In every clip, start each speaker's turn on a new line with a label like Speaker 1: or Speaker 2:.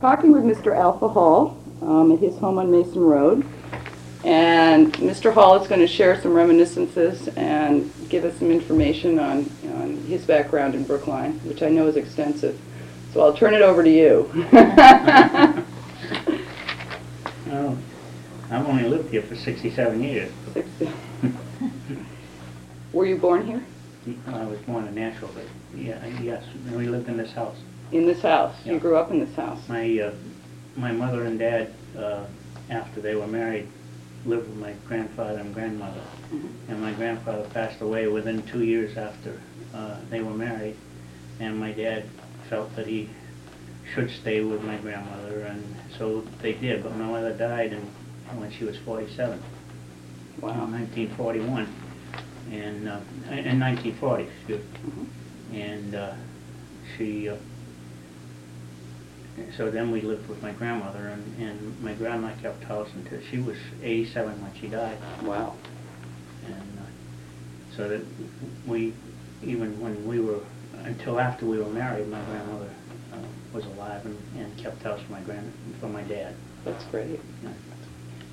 Speaker 1: talking with Mr. Alpha Hall um, at his home on Mason Road. And Mr. Hall is going to share some reminiscences and give us some information on, on his background in Brookline, which I know is extensive. So I'll turn it over to you.
Speaker 2: Well, I've only lived here for 67 years.
Speaker 1: Were you born here?
Speaker 2: I was born in Nashua, but yeah, yes, we lived in this house.
Speaker 1: In this house? You
Speaker 2: Yeah.
Speaker 1: grew up in this house?
Speaker 2: My, uh, my mother and dad, uh, after they were married, lived with my grandfather and grandmother.
Speaker 1: Mhm.
Speaker 2: And my grandfather passed away within two years after uh, they were married. And my dad felt that he should stay with my grandmother, and so they did. But my mother died in, when she was 47.
Speaker 1: Wow.
Speaker 2: in 1941, and, uh, in 1940, excuse
Speaker 1: Mhm.
Speaker 2: And uh, she, uh, so then we lived with my grandmother, and, and my grandma kept house until she was 87 when she died.
Speaker 1: Wow.
Speaker 2: And uh, so that we, even when we were, until after we were married, my grandmother uh, was alive and, and kept house for my grand, for my dad.
Speaker 1: That's great.
Speaker 2: Yeah.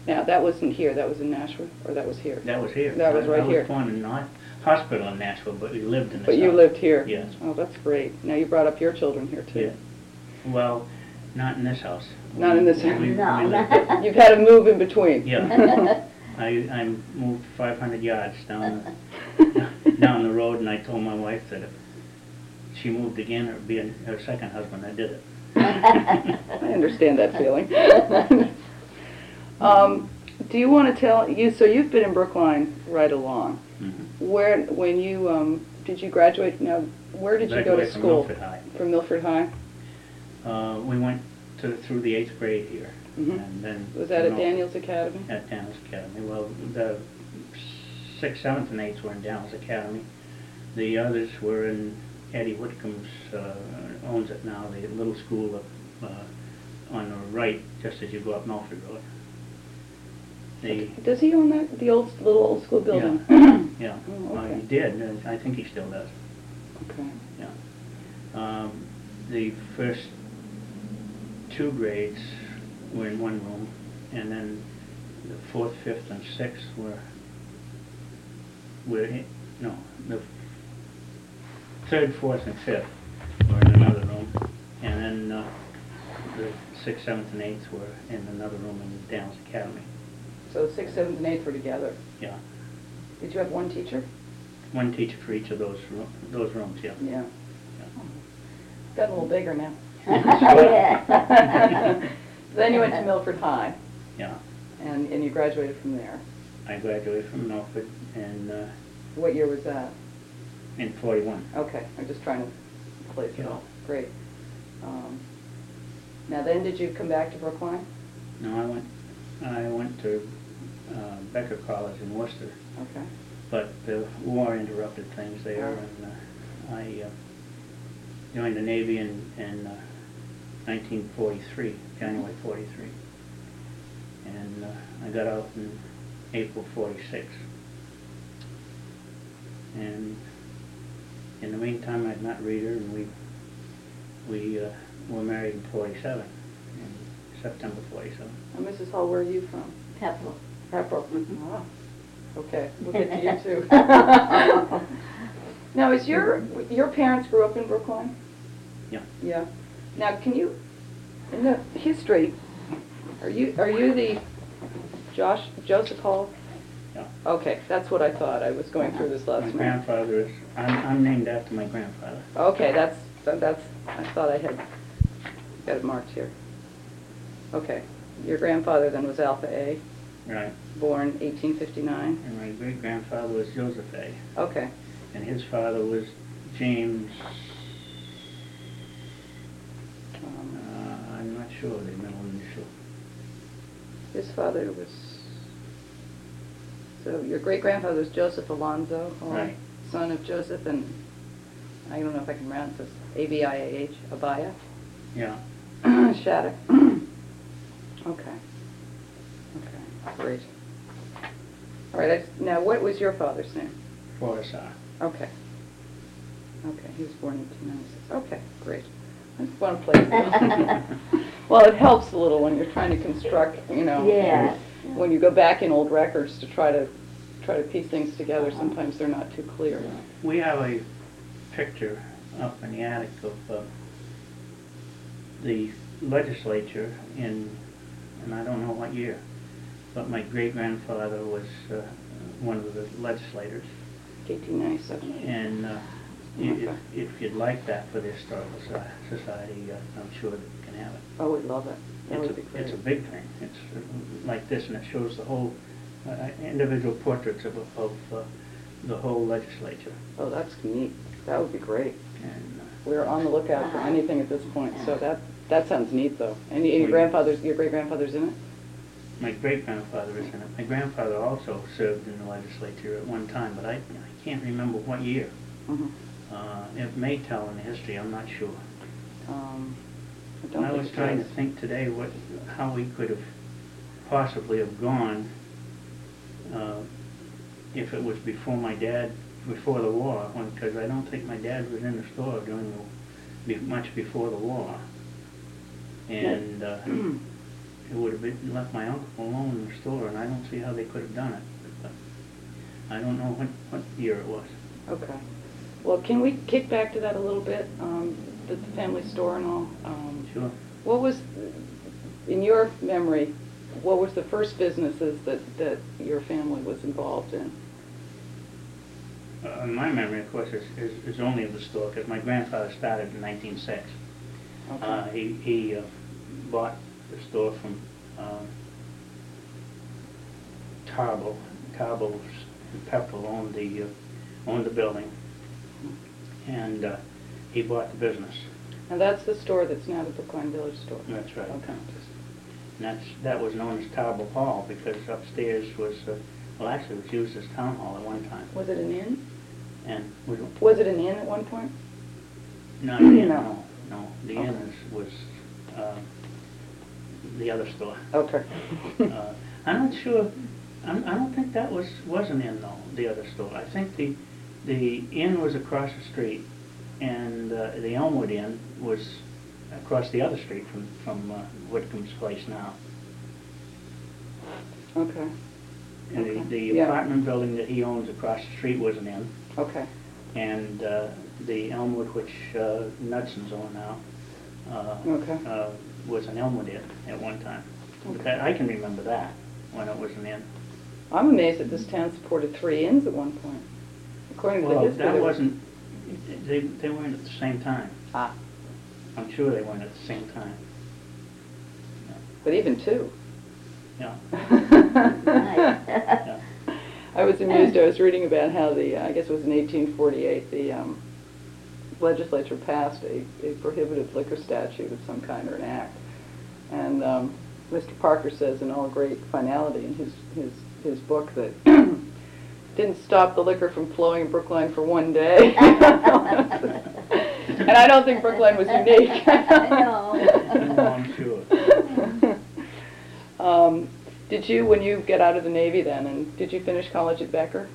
Speaker 1: Now, that wasn't here, that was in Nashua, or that was here?
Speaker 2: That was here.
Speaker 1: That was
Speaker 2: I-
Speaker 1: right here.
Speaker 2: I was born in not hospital in Nashua, but we lived in this
Speaker 1: But you lived here?
Speaker 2: Yes.
Speaker 1: Oh, that's great. Now, you brought up your children here, too.
Speaker 2: Yeah.
Speaker 1: Too.
Speaker 2: Well, not in this house.
Speaker 1: Not in this house.
Speaker 2: we- we
Speaker 3: No.
Speaker 2: lived-
Speaker 1: You've had a move in between?
Speaker 2: Yeah. I, I moved five hundred yards down, the- down the road, and I told my wife that if she moved again, it would be her second husband that did it.
Speaker 1: I understand that feeling. Um, do you want to tell, you, so you've been in Brookline right along.
Speaker 2: Mhm.
Speaker 1: Where, when you, um, did you graduate, now, where did you go to
Speaker 2: Graduated from
Speaker 1: school?
Speaker 2: Milford High.
Speaker 1: From Milford High?
Speaker 2: Uh, we went to, through the eighth grade here,
Speaker 1: Mhm.
Speaker 2: and then.
Speaker 1: Was that at Daniels Academy?
Speaker 2: At Daniels Academy. Well, the sixth, seventh, and eighth were in Daniels Academy. The others were in Eddie Whitcomb's, uh, owns it now, the little school up, uh, on the right, just as you go up Milford Road. The,
Speaker 1: Does he own that, the old, little old school building?
Speaker 2: yeah,
Speaker 1: Oh,
Speaker 2: well,
Speaker 1: okay.
Speaker 2: he did, and I think he still does,
Speaker 1: Okay.
Speaker 2: yeah. Um, the first two grades were in one room, and then the fourth, fifth, and sixth were, were, in- no, the third, fourth, and fifth were in another room, and then, uh, the sixth, seventh, and eighth were in another room in the Downs Academy,
Speaker 1: So sixth, seventh, and eighth were together.
Speaker 2: yeah.
Speaker 1: Did you have one teacher?
Speaker 2: One teacher for each of those, those rooms, yeah.
Speaker 1: Yeah.
Speaker 2: Yeah.
Speaker 1: Got a little bigger now
Speaker 3: yeah.
Speaker 1: then you went to Milford High.
Speaker 2: Yeah.
Speaker 1: And, and you graduated from there.
Speaker 2: I graduated from Milford and... Uh,
Speaker 1: what year was that?
Speaker 2: In 41.
Speaker 1: Okay, I'm just trying to place
Speaker 2: yeah.
Speaker 1: it all. Great. Um, now then, did you come back to Brookline?
Speaker 2: No, I went. I went to uh, Becker College in Worcester.
Speaker 1: Okay.
Speaker 2: But the war interrupted things there,
Speaker 1: oh.
Speaker 2: and uh, I uh, joined the Navy and, and uh, 1943, January 43. And uh, I got out in April 46. And in the meantime, I'd met Rita, and we we uh, were married in 47, in September 47.
Speaker 1: And Mrs. Hall, where are you from?
Speaker 3: Pepperell.
Speaker 1: Pepperell.
Speaker 3: Mm
Speaker 1: -hmm. Okay, we'll get to you too. now, is your your parents grew up in Brookline?
Speaker 2: Yeah.
Speaker 1: Yeah. Now, can you, in the history, are you, are you the Josh, Joseph Hall?
Speaker 2: Yeah.
Speaker 1: Okay, that's what I thought. I was going through this
Speaker 2: My
Speaker 1: last night.
Speaker 2: My grandfather is, I'm, I'm named after my grandfather.
Speaker 1: Okay, that's, that's, I thought I had got it marked here. Okay, your grandfather then was Alpha A,
Speaker 2: Right.
Speaker 1: born 1859?
Speaker 2: And my great grandfather was Joseph A.
Speaker 1: Okay,
Speaker 2: And his father was James, uh,
Speaker 1: um,
Speaker 2: I'm not sure the middle initial.
Speaker 1: his father was, so your great-grandfather was Joseph Alonzo Hall,
Speaker 2: Right.
Speaker 1: son of Joseph and, I don't know if I can pronounce this, A-B-I-A-H, Abaya?
Speaker 2: Yeah.
Speaker 1: Shattuck. Okay. Okay, great. All right, I- now what was your father's name?
Speaker 2: Forrest
Speaker 1: Okay. Okay, he was born in 1896. Okay, great. I just want to play. Well, it helps a little when you're trying to construct, you know.
Speaker 3: Yeah.
Speaker 1: When you go back in old records to try to, try to piece things together, sometimes they're not too clear.
Speaker 2: We have a picture up in the attic of uh, the legislature in, and I don't know what year, but my great-grandfather was uh, one of the legislators.
Speaker 1: Eighteen ninety-seven.
Speaker 2: And uh, i- if if you'd like that for the Historical Society, uh, I'm sure that you can have it.
Speaker 1: Oh, we'd love it. That
Speaker 2: It's
Speaker 1: would be
Speaker 2: a,
Speaker 1: great.
Speaker 2: it's a big thing. It's like this, and it shows the whole, uh, individual portraits of, of uh, the whole legislature.
Speaker 1: Oh, that's neat. That would be great.
Speaker 2: And uh,
Speaker 1: We're on the lookout for anything at this point, so that, that sounds neat, though. And your grandfather's, your great-grandfather's in it?
Speaker 2: my great-grandfather is in it. My grandfather also served in the legislature at one time, but I, I can't remember what year.
Speaker 1: Mhm.
Speaker 2: Uh, It may tell in the history, I'm not sure.
Speaker 1: Um, I
Speaker 2: was trying to think today what, how we could have possibly have gone uh, if it was before my dad, before the war, because I don't think my dad was in the store during the, much before the war. And uh, it would have been, left my uncle alone in the store, and I don't see how they could have done it. But I don't know what, what year it was.
Speaker 1: Okay. Well, can we kick back to that a little bit, um, the the family store and all? Um,
Speaker 2: Sure.
Speaker 1: What was, in your memory, what was the first businesses that, that your family was involved in?
Speaker 2: Uh, In my memory, of course, is, is is only the store, because my grandfather started in 1906. Uh,
Speaker 1: Okay.
Speaker 2: he, he uh, bought the store from, um, Tarble, Tarble Pepperell owned the, uh, owned the building, and, uh, he bought the business.
Speaker 1: And that's the store that's now the Brookline Village store?
Speaker 2: That's right.
Speaker 1: Okay.
Speaker 2: And that's, that was known as Tarble Hall, because upstairs was, uh, well, actually, it was used as town hall at one time,
Speaker 1: Was it an inn?
Speaker 2: and we don't,
Speaker 1: Was it an inn at one point?
Speaker 2: no, the inn,
Speaker 1: No.
Speaker 2: no, no, the inn
Speaker 1: Okay.
Speaker 2: is, was, uh, the other store.
Speaker 1: Okay.
Speaker 2: Uh, I'm not sure, I'm, I don't think that was, was an inn though, the other store. I think the, the inn was across the street, and uh, the Elmwood Inn was across the other street from, from uh, Whitcomb's place now.
Speaker 1: Okay,
Speaker 2: And
Speaker 1: Okay.
Speaker 2: the, the
Speaker 1: Yeah.
Speaker 2: apartment building that he owns across the street was an inn,
Speaker 1: okay.
Speaker 2: and uh, the Elmwood, which uh, Nudson's own now, uh,
Speaker 1: Okay.
Speaker 2: uh, was an Elmwood Inn at one time. But
Speaker 1: Okay.
Speaker 2: that, I can remember that, when it was an inn.
Speaker 1: I'm amazed that this town supported three inns at one point. According to the
Speaker 2: Well,
Speaker 1: history.
Speaker 2: that wasn't, they, they weren't at the same time.
Speaker 1: Ah,
Speaker 2: I'm sure they weren't at the same time.
Speaker 1: but even two.
Speaker 2: Yeah, yeah.
Speaker 1: I was amused, I was reading about how the, I guess it was in 1848, the um, legislature passed a a prohibitive liquor statute of some kind or an act. And um, Mr. Parker says in all great finality in his, his, his book that didn't stop the liquor from flowing in Brookline for one day. And I don't think Brookline was unique.
Speaker 3: No.
Speaker 2: No, I'm sure.
Speaker 1: Um, Did you, when you get out of the Navy then, and did you finish college at Becker?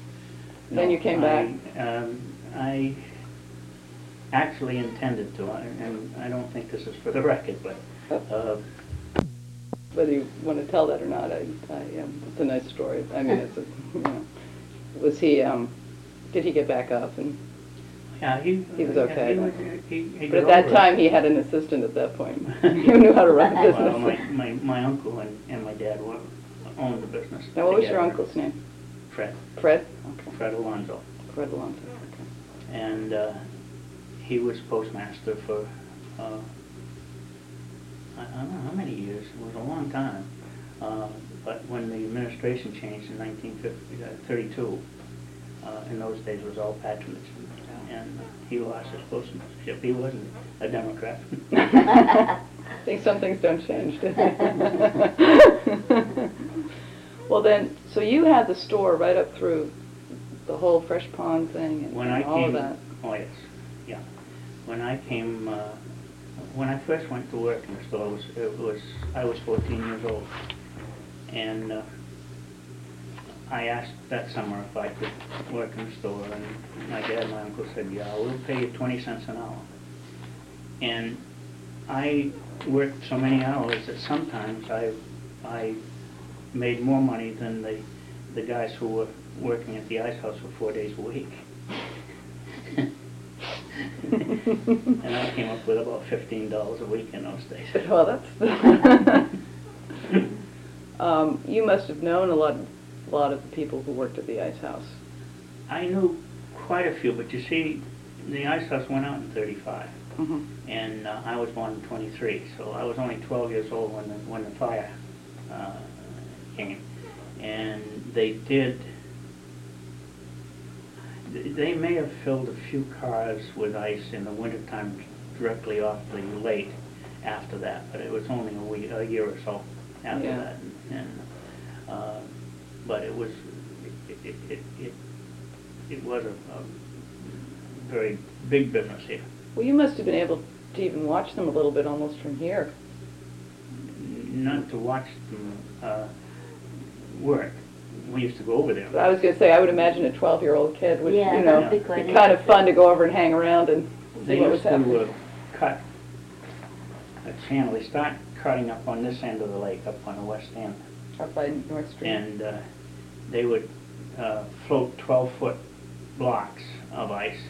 Speaker 1: Then you came back?
Speaker 2: I, um, I actually intended to, and I don't think this is for the record, but, uh,
Speaker 1: Whether you want to tell that or not, I, I, um, it's a nice story. I mean, it's a, you know, was he, um, did he get back up and,
Speaker 2: yeah, he.
Speaker 1: He was
Speaker 2: yeah,
Speaker 1: okay
Speaker 2: he was- he- he
Speaker 1: but at that
Speaker 2: over it.
Speaker 1: time, he had an assistant at that point. Who knew how to run a
Speaker 2: Well, my,
Speaker 1: business.
Speaker 2: my, my uncle and, and my dad were, owned the business.
Speaker 1: Now, what was your uncle's name?
Speaker 2: Fred,
Speaker 1: Fred? Okay.
Speaker 2: Fred Alonzo.
Speaker 1: Fred Alonzo, okay.
Speaker 2: And uh, he was postmaster for, uh, I I don't know how many years, it was a long time. Uh, But when the administration changed in 1932, uh, in those days it was all patronage. And he lost his postmastership. He wasn't a Democrat.
Speaker 1: I think some things don't change, do? Well then, so you had the store right up through the whole Fresh Pond thing and
Speaker 2: When I
Speaker 1: and all of
Speaker 2: came,
Speaker 1: that?
Speaker 2: oh yes, yeah. When I came, uh, when I first went to work in the store, it was, it was, I was 14 years old. And uh, I asked that summer if I could work in the store, and my dad and my uncle said, yeah, we'll pay you 20 cents an hour. And I worked so many hours that sometimes I, I made more money than the, the guys who were working at the ice house for four days a week. And I came up with about fifteen dollars a week in those days.
Speaker 1: Well, that's, um, you must have known a lot, a lot of the people who worked at the ice house.
Speaker 2: I knew quite a few, but you see, the ice house went out in thirty-five,
Speaker 1: Mhm.
Speaker 2: and uh, I was born in twenty-three, so I was only twelve years old when the, when the fire uh, came. And they did, they may have filled a few cars with ice in the wintertime directly off the lake after that, but it was only a week, a year or so after
Speaker 1: Yeah.
Speaker 2: that. And, uh, but it was, it, it, it, it it was a, a very big business here.
Speaker 1: Well, you must have been able to even watch them a little bit almost from here.
Speaker 2: Not to watch them uh, work. We used to go over there.
Speaker 1: But I was gonna say, I would imagine a twelve-year-old kid would, you know,
Speaker 3: that'd be
Speaker 1: be kind of fun to go over and hang around and
Speaker 2: They
Speaker 1: what was
Speaker 2: used to
Speaker 1: happening.
Speaker 2: uh, cut a channel. They start cutting up on this end of the lake, up on the west end.
Speaker 1: Up by North Street.
Speaker 2: And uh, they would uh, float 12-foot blocks of ice.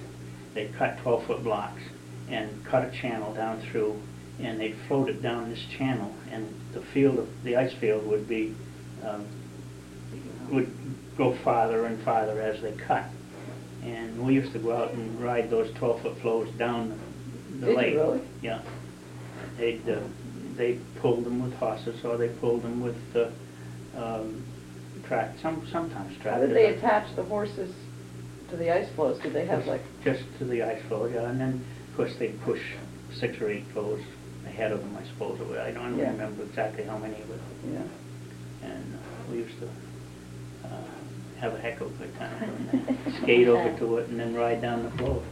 Speaker 2: They'd cut 12-foot blocks and cut a channel down through, and they'd float it down this channel, and the field, of the ice field would be, um, would go farther and farther as they cut. And we used to go out and ride those 12-foot floats down the lake.
Speaker 1: really?
Speaker 2: Yeah. They'd, uh, they pulled them with horses, or they pulled them with, uh, um, track, some, sometimes
Speaker 1: How did they attach the horses to the ice floes? Did they have like,
Speaker 2: Just to the ice floe, yeah, and then, of course, they push six or eight floes ahead of them, I suppose, I don't
Speaker 1: Yeah.
Speaker 2: remember exactly how many, but,
Speaker 1: yeah?
Speaker 2: and uh, we used to, uh, have a heck of a good time. Skate over to it and then ride down the floe.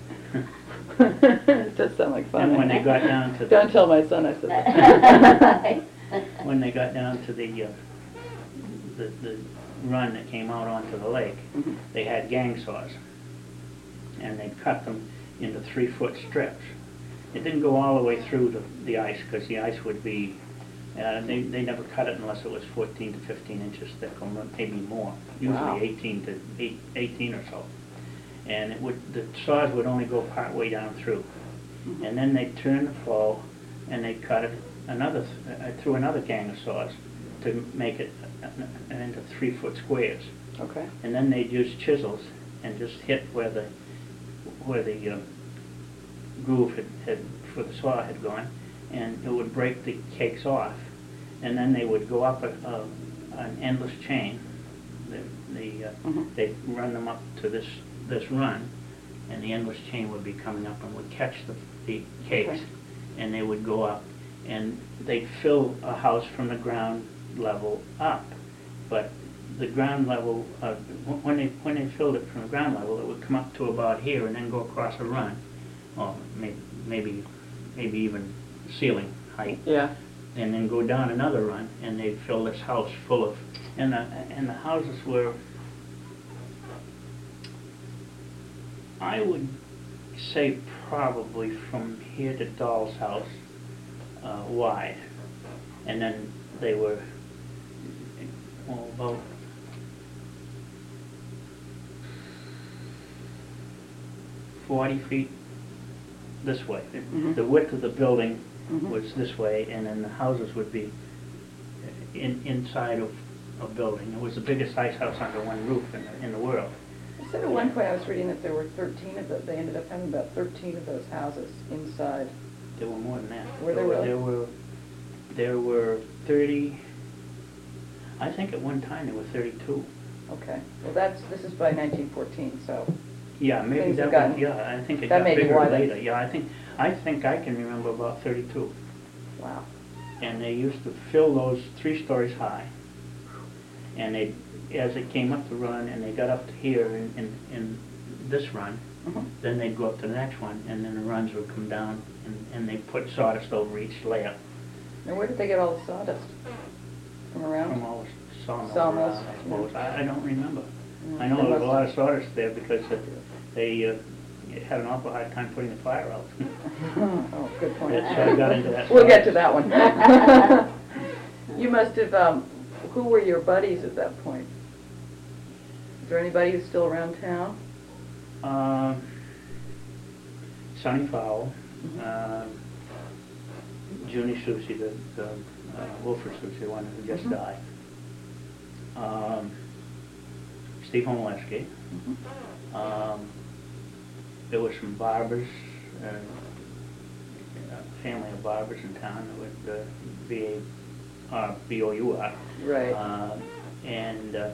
Speaker 1: It does sound like fun.
Speaker 2: And when they got down to.
Speaker 1: Don't tell my son I said that.
Speaker 2: when they got down to the, uh, the, the run that came out onto the lake,
Speaker 1: Mhm.
Speaker 2: they had gang saws. And they cut them into three-foot strips. It didn't go all the way through the, the ice, because the ice would be, uh, they, they never cut it unless it was fourteen to fifteen inches thick, or maybe more.
Speaker 1: Wow.
Speaker 2: Usually eighteen to eight, eighteen or so. And it would, the saws would only go part way down through. And then they'd turn the flow, and they'd cut it another, uh, through another gang of saws to make it uh, uh, into three-foot squares.
Speaker 1: Okay.
Speaker 2: And then they'd use chisels and just hit where the, where the uh, groove had, had, for the saw had gone, and it would break the cakes off. And then they would go up a, a, an endless chain. The, the, uh,
Speaker 1: Mhm.
Speaker 2: they'd run them up to this, this run, and the endless chain would be coming up and would catch the, the cakes.
Speaker 1: Okay.
Speaker 2: And they would go up, and they'd fill a house from the ground level up. But the ground level, uh, wh- when they, when they filled it from the ground level, it would come up to about here and then go across a run, or maybe, maybe, maybe even ceiling height,
Speaker 1: Yeah.
Speaker 2: and then go down another run, and they'd fill this house full of, and the, and the houses were, I would say probably from here to Doll's house, uh, wide. And then they were, well, about forty feet this way.
Speaker 1: Mhm.
Speaker 2: The width of the building
Speaker 1: Mhm.
Speaker 2: was this way, and then the houses would be in, inside of a building. It was the biggest ice house under one roof in the, in the world.
Speaker 1: Said at one point, I was reading that there were thirteen of those, they ended up having about thirteen of those houses inside.
Speaker 2: There were more than that.
Speaker 1: Were there really?
Speaker 2: There were, there were thirty, I think at one time there were thirty-two.
Speaker 1: Okay. Well, that's, this is by nineteen fourteen, so,
Speaker 2: Yeah, maybe that was,
Speaker 1: gotten-
Speaker 2: yeah, I think it
Speaker 1: that
Speaker 2: got
Speaker 1: may be
Speaker 2: bigger
Speaker 1: why they-
Speaker 2: later. Yeah, I think, I think I can remember about thirty-two.
Speaker 1: wow.
Speaker 2: And they used to fill those three stories high. And they, as it came up the run and they got up to here in, in, in this run,
Speaker 1: Mhm.
Speaker 2: then they'd go up to the next one and then the runs would come down and, and they put sawdust over each layer
Speaker 1: Now, where did they get all the sawdust? From around?
Speaker 2: from all the sawmills
Speaker 1: Sawmills,
Speaker 2: around, I suppose. I, I don't remember.
Speaker 1: Mm,
Speaker 2: I know there was a lot of sawdust there because uh, they, uh, had an awful hard time putting the fire out.
Speaker 1: Oh, good point.
Speaker 2: That's how I got into that.
Speaker 1: We'll get to that one. You must have, um, who were your buddies at that point? Is there anybody who's still around town?
Speaker 2: Um, Sonny Fowle,
Speaker 1: Mhm.
Speaker 2: um, Junie Susi, the, the uh, Wilford Susi, the one who just
Speaker 1: Mhm.
Speaker 2: died. Um, Steve Homolesky.
Speaker 1: Mhm.
Speaker 2: Um, there was some barbers, uh, a family of barbers in town uh, B A, uh, B O U R.
Speaker 1: Right.
Speaker 2: Uh, And uh, uh,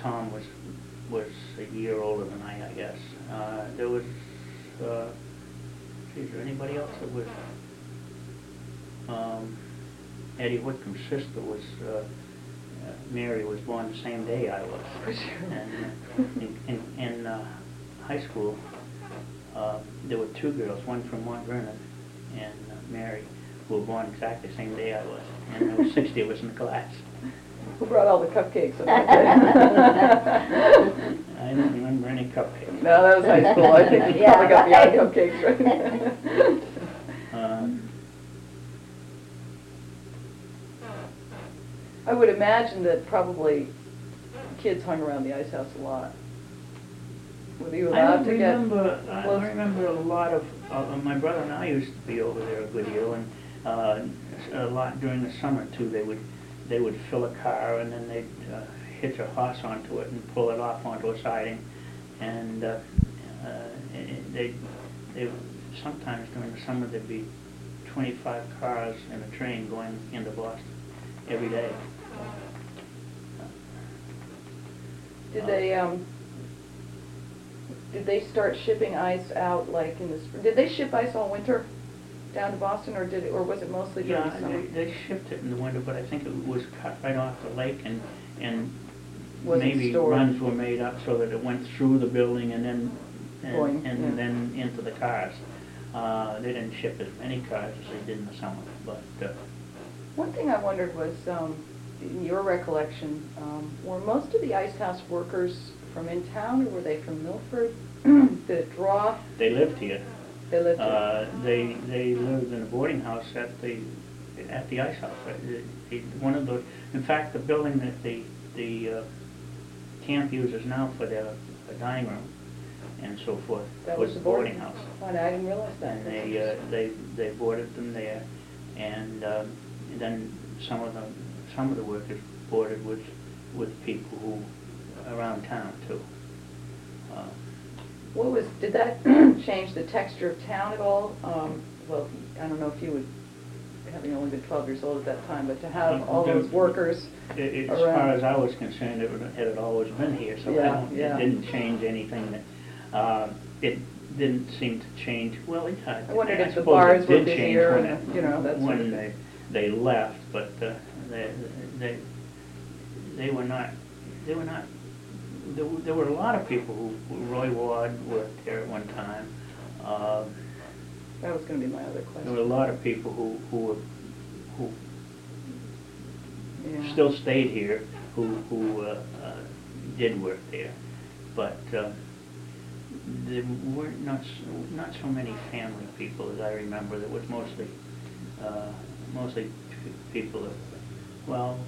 Speaker 2: Tom was, was a year older than I, I guess. Uh, There was, uh, there anybody else that was, um, Eddie Whitcomb's sister was, uh, uh, Mary was born the same day I was. And in, in, in uh, high school, uh, there were two girls, one from Mount Vernon and uh, Mary, who were born exactly the same day I was. And there were sixty of us in the class.
Speaker 1: Who brought all the cupcakes on that day?
Speaker 2: I don't remember any cupcakes.
Speaker 1: No, that was high school. I think you
Speaker 3: Yeah,
Speaker 1: probably got the odd
Speaker 3: right.
Speaker 1: cupcakes, right?
Speaker 2: Um,
Speaker 1: I would imagine that probably kids hung around the ice house a lot. Were you
Speaker 2: I
Speaker 1: allowed
Speaker 2: don't
Speaker 1: to get?
Speaker 2: remember, I
Speaker 1: close?
Speaker 2: remember a lot of, uh, my brother and I used to be over there a good deal, and uh, a lot during the summer too. They would, they would fill a car, and then they'd uh, hitch a horse onto it and pull it off onto a siding, and uh, uh, and they, they, sometimes during the summer, there'd be twenty-five cars in a train going into Boston every day.
Speaker 1: Did they, um, did they start shipping ice out like in the, spring? did they ship ice all winter down to Boston or did, it or was it mostly during
Speaker 2: Yeah,
Speaker 1: the summer?
Speaker 2: they, they shipped it in the winter, but I think it was cut right off the lake and, and maybe runs were made up so that it went through the building and then,
Speaker 1: Going,
Speaker 2: and,
Speaker 1: yeah.
Speaker 2: then into the cars. Uh, they didn't ship as many cars as they did in the summer, but, uh,
Speaker 1: One thing I wondered was, um, in your recollection, um, were most of the ice house workers from in town or were they from Milford? The draw,
Speaker 2: they lived here.
Speaker 1: They lived
Speaker 2: Uh, they, they lived in a boarding house at the, at the ice house. One of the, in fact, the building that the, the uh, camp uses now for their uh, dining room and so forth
Speaker 1: That
Speaker 2: was the boarding house.
Speaker 1: Oh, I didn't realize that.
Speaker 2: And they, uh, they, they boarded them there, and um, and then some of them, some of the workers boarded with, with people who, around town too. Uh,
Speaker 1: What was, did that change the texture of town at all? Um, well, I don't know if you would, having only been twelve years old at that time, but to have all those workers
Speaker 2: It- it- As far
Speaker 1: around.
Speaker 2: as I was concerned, it would- it had always been here, so I
Speaker 1: Yeah,
Speaker 2: don't,
Speaker 1: yeah.
Speaker 2: it didn't change anything that, uh, it didn't seem to change, well, it, uh,
Speaker 1: I wondered if the
Speaker 2: suppose it
Speaker 1: bars were
Speaker 2: did change
Speaker 1: busier
Speaker 2: when
Speaker 1: and,
Speaker 2: it-
Speaker 1: you know, that sort of
Speaker 2: When
Speaker 1: thing.
Speaker 2: they, they left, but uh, they, they, they were not, they were not, there were, there were a lot of people who, Roy Ward worked there at one time. Uh,
Speaker 1: That was gonna be my other question.
Speaker 2: There were a lot of people who, who were, who
Speaker 1: Yeah.
Speaker 2: still stayed here who, who uh, uh, did work there. But uh, there weren't not, s- not so many family people as I remember. There was mostly, uh, mostly people that, well,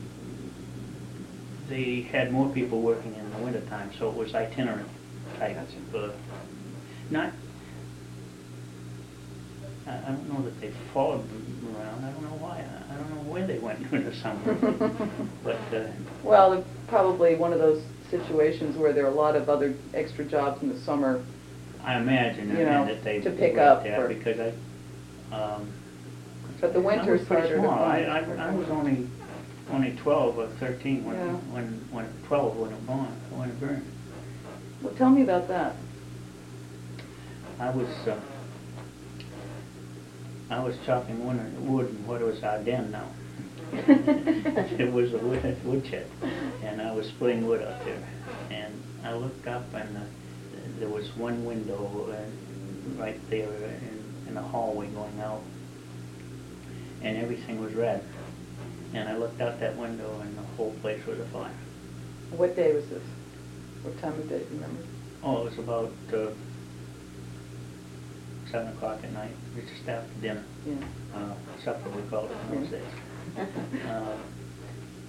Speaker 2: they had more people working in the wintertime, so it was itinerant type.
Speaker 1: Gotcha.
Speaker 2: uh, Not, I I don't know that they followed them around, I don't know why, I I don't know where they went during the summer. But, uh,
Speaker 1: Well, it's probably one of those situations where there are a lot of other extra jobs in the summer.
Speaker 2: I imagine
Speaker 1: You know,
Speaker 2: that they.
Speaker 1: to pick
Speaker 2: worked
Speaker 1: up
Speaker 2: there
Speaker 1: for-
Speaker 2: Because I, um.
Speaker 1: But the
Speaker 2: I
Speaker 1: winter's
Speaker 2: was pretty
Speaker 1: harder
Speaker 2: small. I,
Speaker 1: find.
Speaker 2: I, I was only, only twelve or thirteen when,
Speaker 1: Yeah.
Speaker 2: when, when, twelve when it burned, when it burned.
Speaker 1: Well, tell me about that.
Speaker 2: I was, uh, I was chopping wood, wood in what was our den now. It was a wood, woodshed, and I was splitting wood up there. And I looked up and uh, there was one window uh, right there in, in the hallway going out. And everything was red. And I looked out that window and the whole place was afire.
Speaker 1: What day was this? What time of day, do you remember?
Speaker 2: Oh, it was about, uh, seven o'clock at night, We just after dinner,
Speaker 1: Yeah.
Speaker 2: uh, supper we called it in those days. Uh,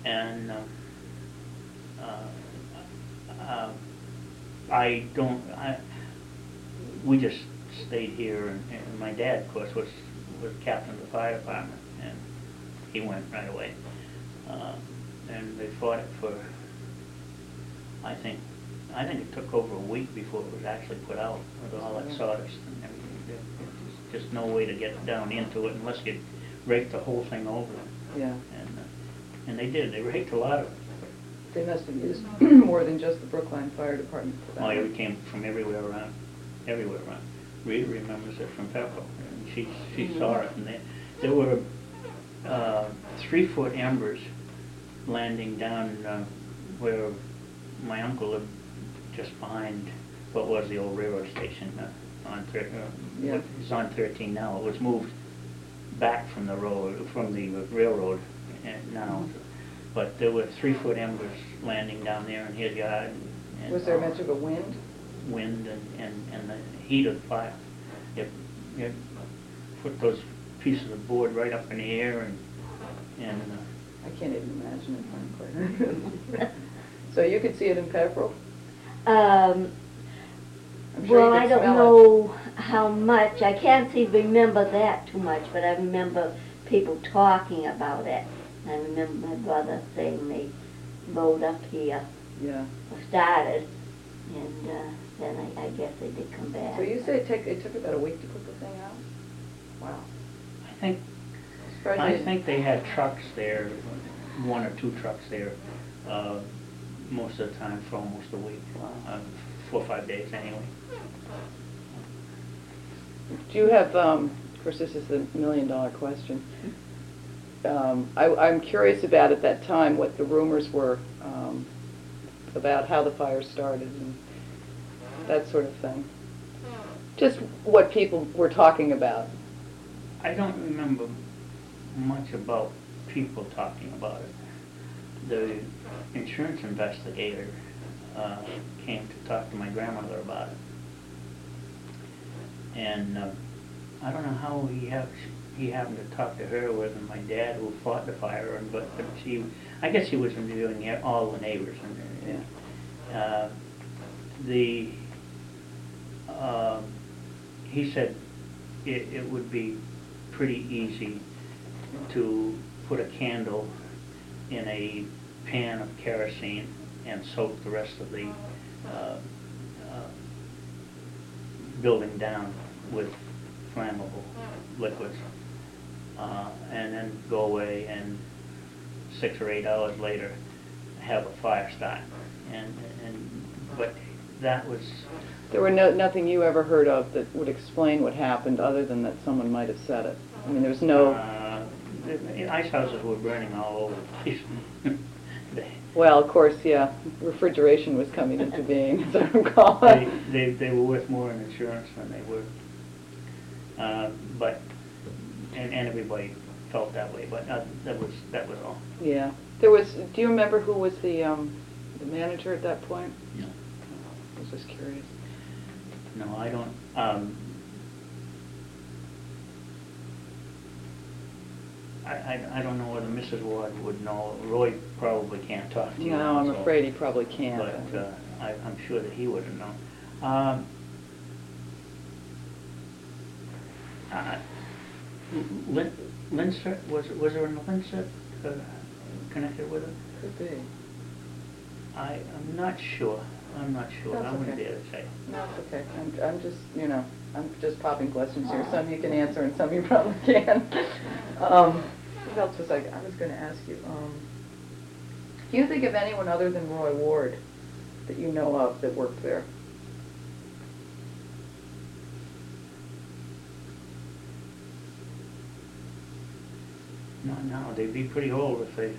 Speaker 2: And, uh, uh, uh, I don't, I, we just stayed here, and and my dad, of course, was, was captain of the fire department, he went right away. Uh, And they fought it for, I think, I think it took over a week before it was actually put out, with all that sawdust and everything. There- There's just no way to get down into it unless you rake the whole thing over.
Speaker 1: Yeah.
Speaker 2: And, uh, and they did, they raked a lot of it.
Speaker 1: They must have used more than just the Brookline Fire Department for that.
Speaker 2: Oh, it came from everywhere around, everywhere around. Rita remembers it from Pepco, and she, she saw it, and there, there were, uh, three-foot embers landing down, uh, where my uncle lived, just behind what was the old railroad station, uh, on thir- uh,
Speaker 1: Yeah.
Speaker 2: It's on thirteen now, it was moved back from the road, from the railroad, now, but there were three-foot embers landing down there in his yard. and-
Speaker 1: Was there much of a wind?
Speaker 2: wind and, and, and the heat of the fire. It, it put those pieces of the board right up in the air and, and, uh,
Speaker 1: I can't even imagine it, frankly. So you could see it in Pepperell?
Speaker 3: Um,
Speaker 1: I'm sure you
Speaker 3: well, I don't
Speaker 1: smell it.
Speaker 3: know how much, I can't seem to remember that too much, but I remember people talking about it. I remember my brother saying they rode up here,
Speaker 1: Yeah.
Speaker 3: or started, and, uh, then I, I guess they did come back.
Speaker 1: So you say it took, it took about a week to put the thing out? Wow.
Speaker 2: I think, I
Speaker 1: they-
Speaker 2: think they had trucks there, one or two trucks there, uh, most of the time for almost a week, uh, four or five days anyway.
Speaker 1: Do you have, um, of course, this is the million dollar question. Um, I, I'm curious about at that time what the rumors were, um, about how the fire started and that sort of thing. Just what people were talking about.
Speaker 2: I don't remember much about people talking about it. The insurance investigator uh, came to talk to my grandmother about it. And uh, I don't know how he hap- he happened to talk to her with my dad who fought the fire, but she, I guess he was interviewing all the neighbors and, and uh, the, um, he said it, it would be pretty easy to put a candle in a pan of kerosene and soak the rest of the, uh, uh, building down with flammable liquids. Uh, and then go away and six or eight hours later, have a fire start. And, and, but that was,
Speaker 1: There were no, nothing you ever heard of that would explain what happened, other than that someone might have said it. I mean, there was no,
Speaker 2: uh, the- ice houses were burning all over the place. They-
Speaker 1: well, of course, yeah, refrigeration was coming into being, as I recall.
Speaker 2: They, they, they were worth more in insurance than they were. Uh, But, and, and everybody felt that way, but uh, that was, that was all.
Speaker 1: Yeah, there was, do you remember who was the, um, the manager at that point?
Speaker 2: No.
Speaker 1: I was just curious.
Speaker 2: No, I don't, um, I, I, I don't know whether Mrs. Ward would know, Roy probably can't talk to you.
Speaker 1: No, I'm
Speaker 2: so-
Speaker 1: afraid he probably can't.
Speaker 2: But, uh, I, I'm sure that he would have known. Um, uh, Lin, Linsert, was, was there a Linsert, uh, connected with it?
Speaker 1: Could be.
Speaker 2: I, I'm not sure, I'm not sure, I
Speaker 1: That's
Speaker 2: wouldn't
Speaker 1: okay.
Speaker 2: dare to say.
Speaker 1: No, it's okay. I'm, I'm just, you know, I'm just popping questions here. Some you can answer and some you probably can. Um, else was I, I was gonna ask you, um, do you think of anyone other than Roy Ward that you know of that worked there?
Speaker 2: No, no, they'd be pretty old if they,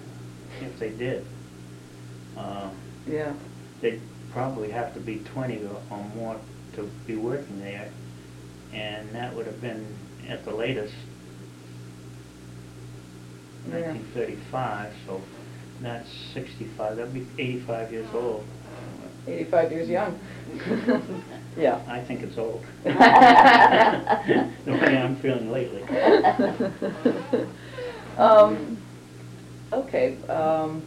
Speaker 2: if they did. Uh,
Speaker 1: Yeah.
Speaker 2: They'd probably have to be twenty or or more to be working there, and that would have been at the latest
Speaker 1: Yeah.
Speaker 2: nineteen thirty-five, so that's sixty-five, that'd be eighty-five years old.
Speaker 1: 85 years young. Yeah.
Speaker 2: I think it's old. The way I'm feeling lately.
Speaker 1: Um, okay, um,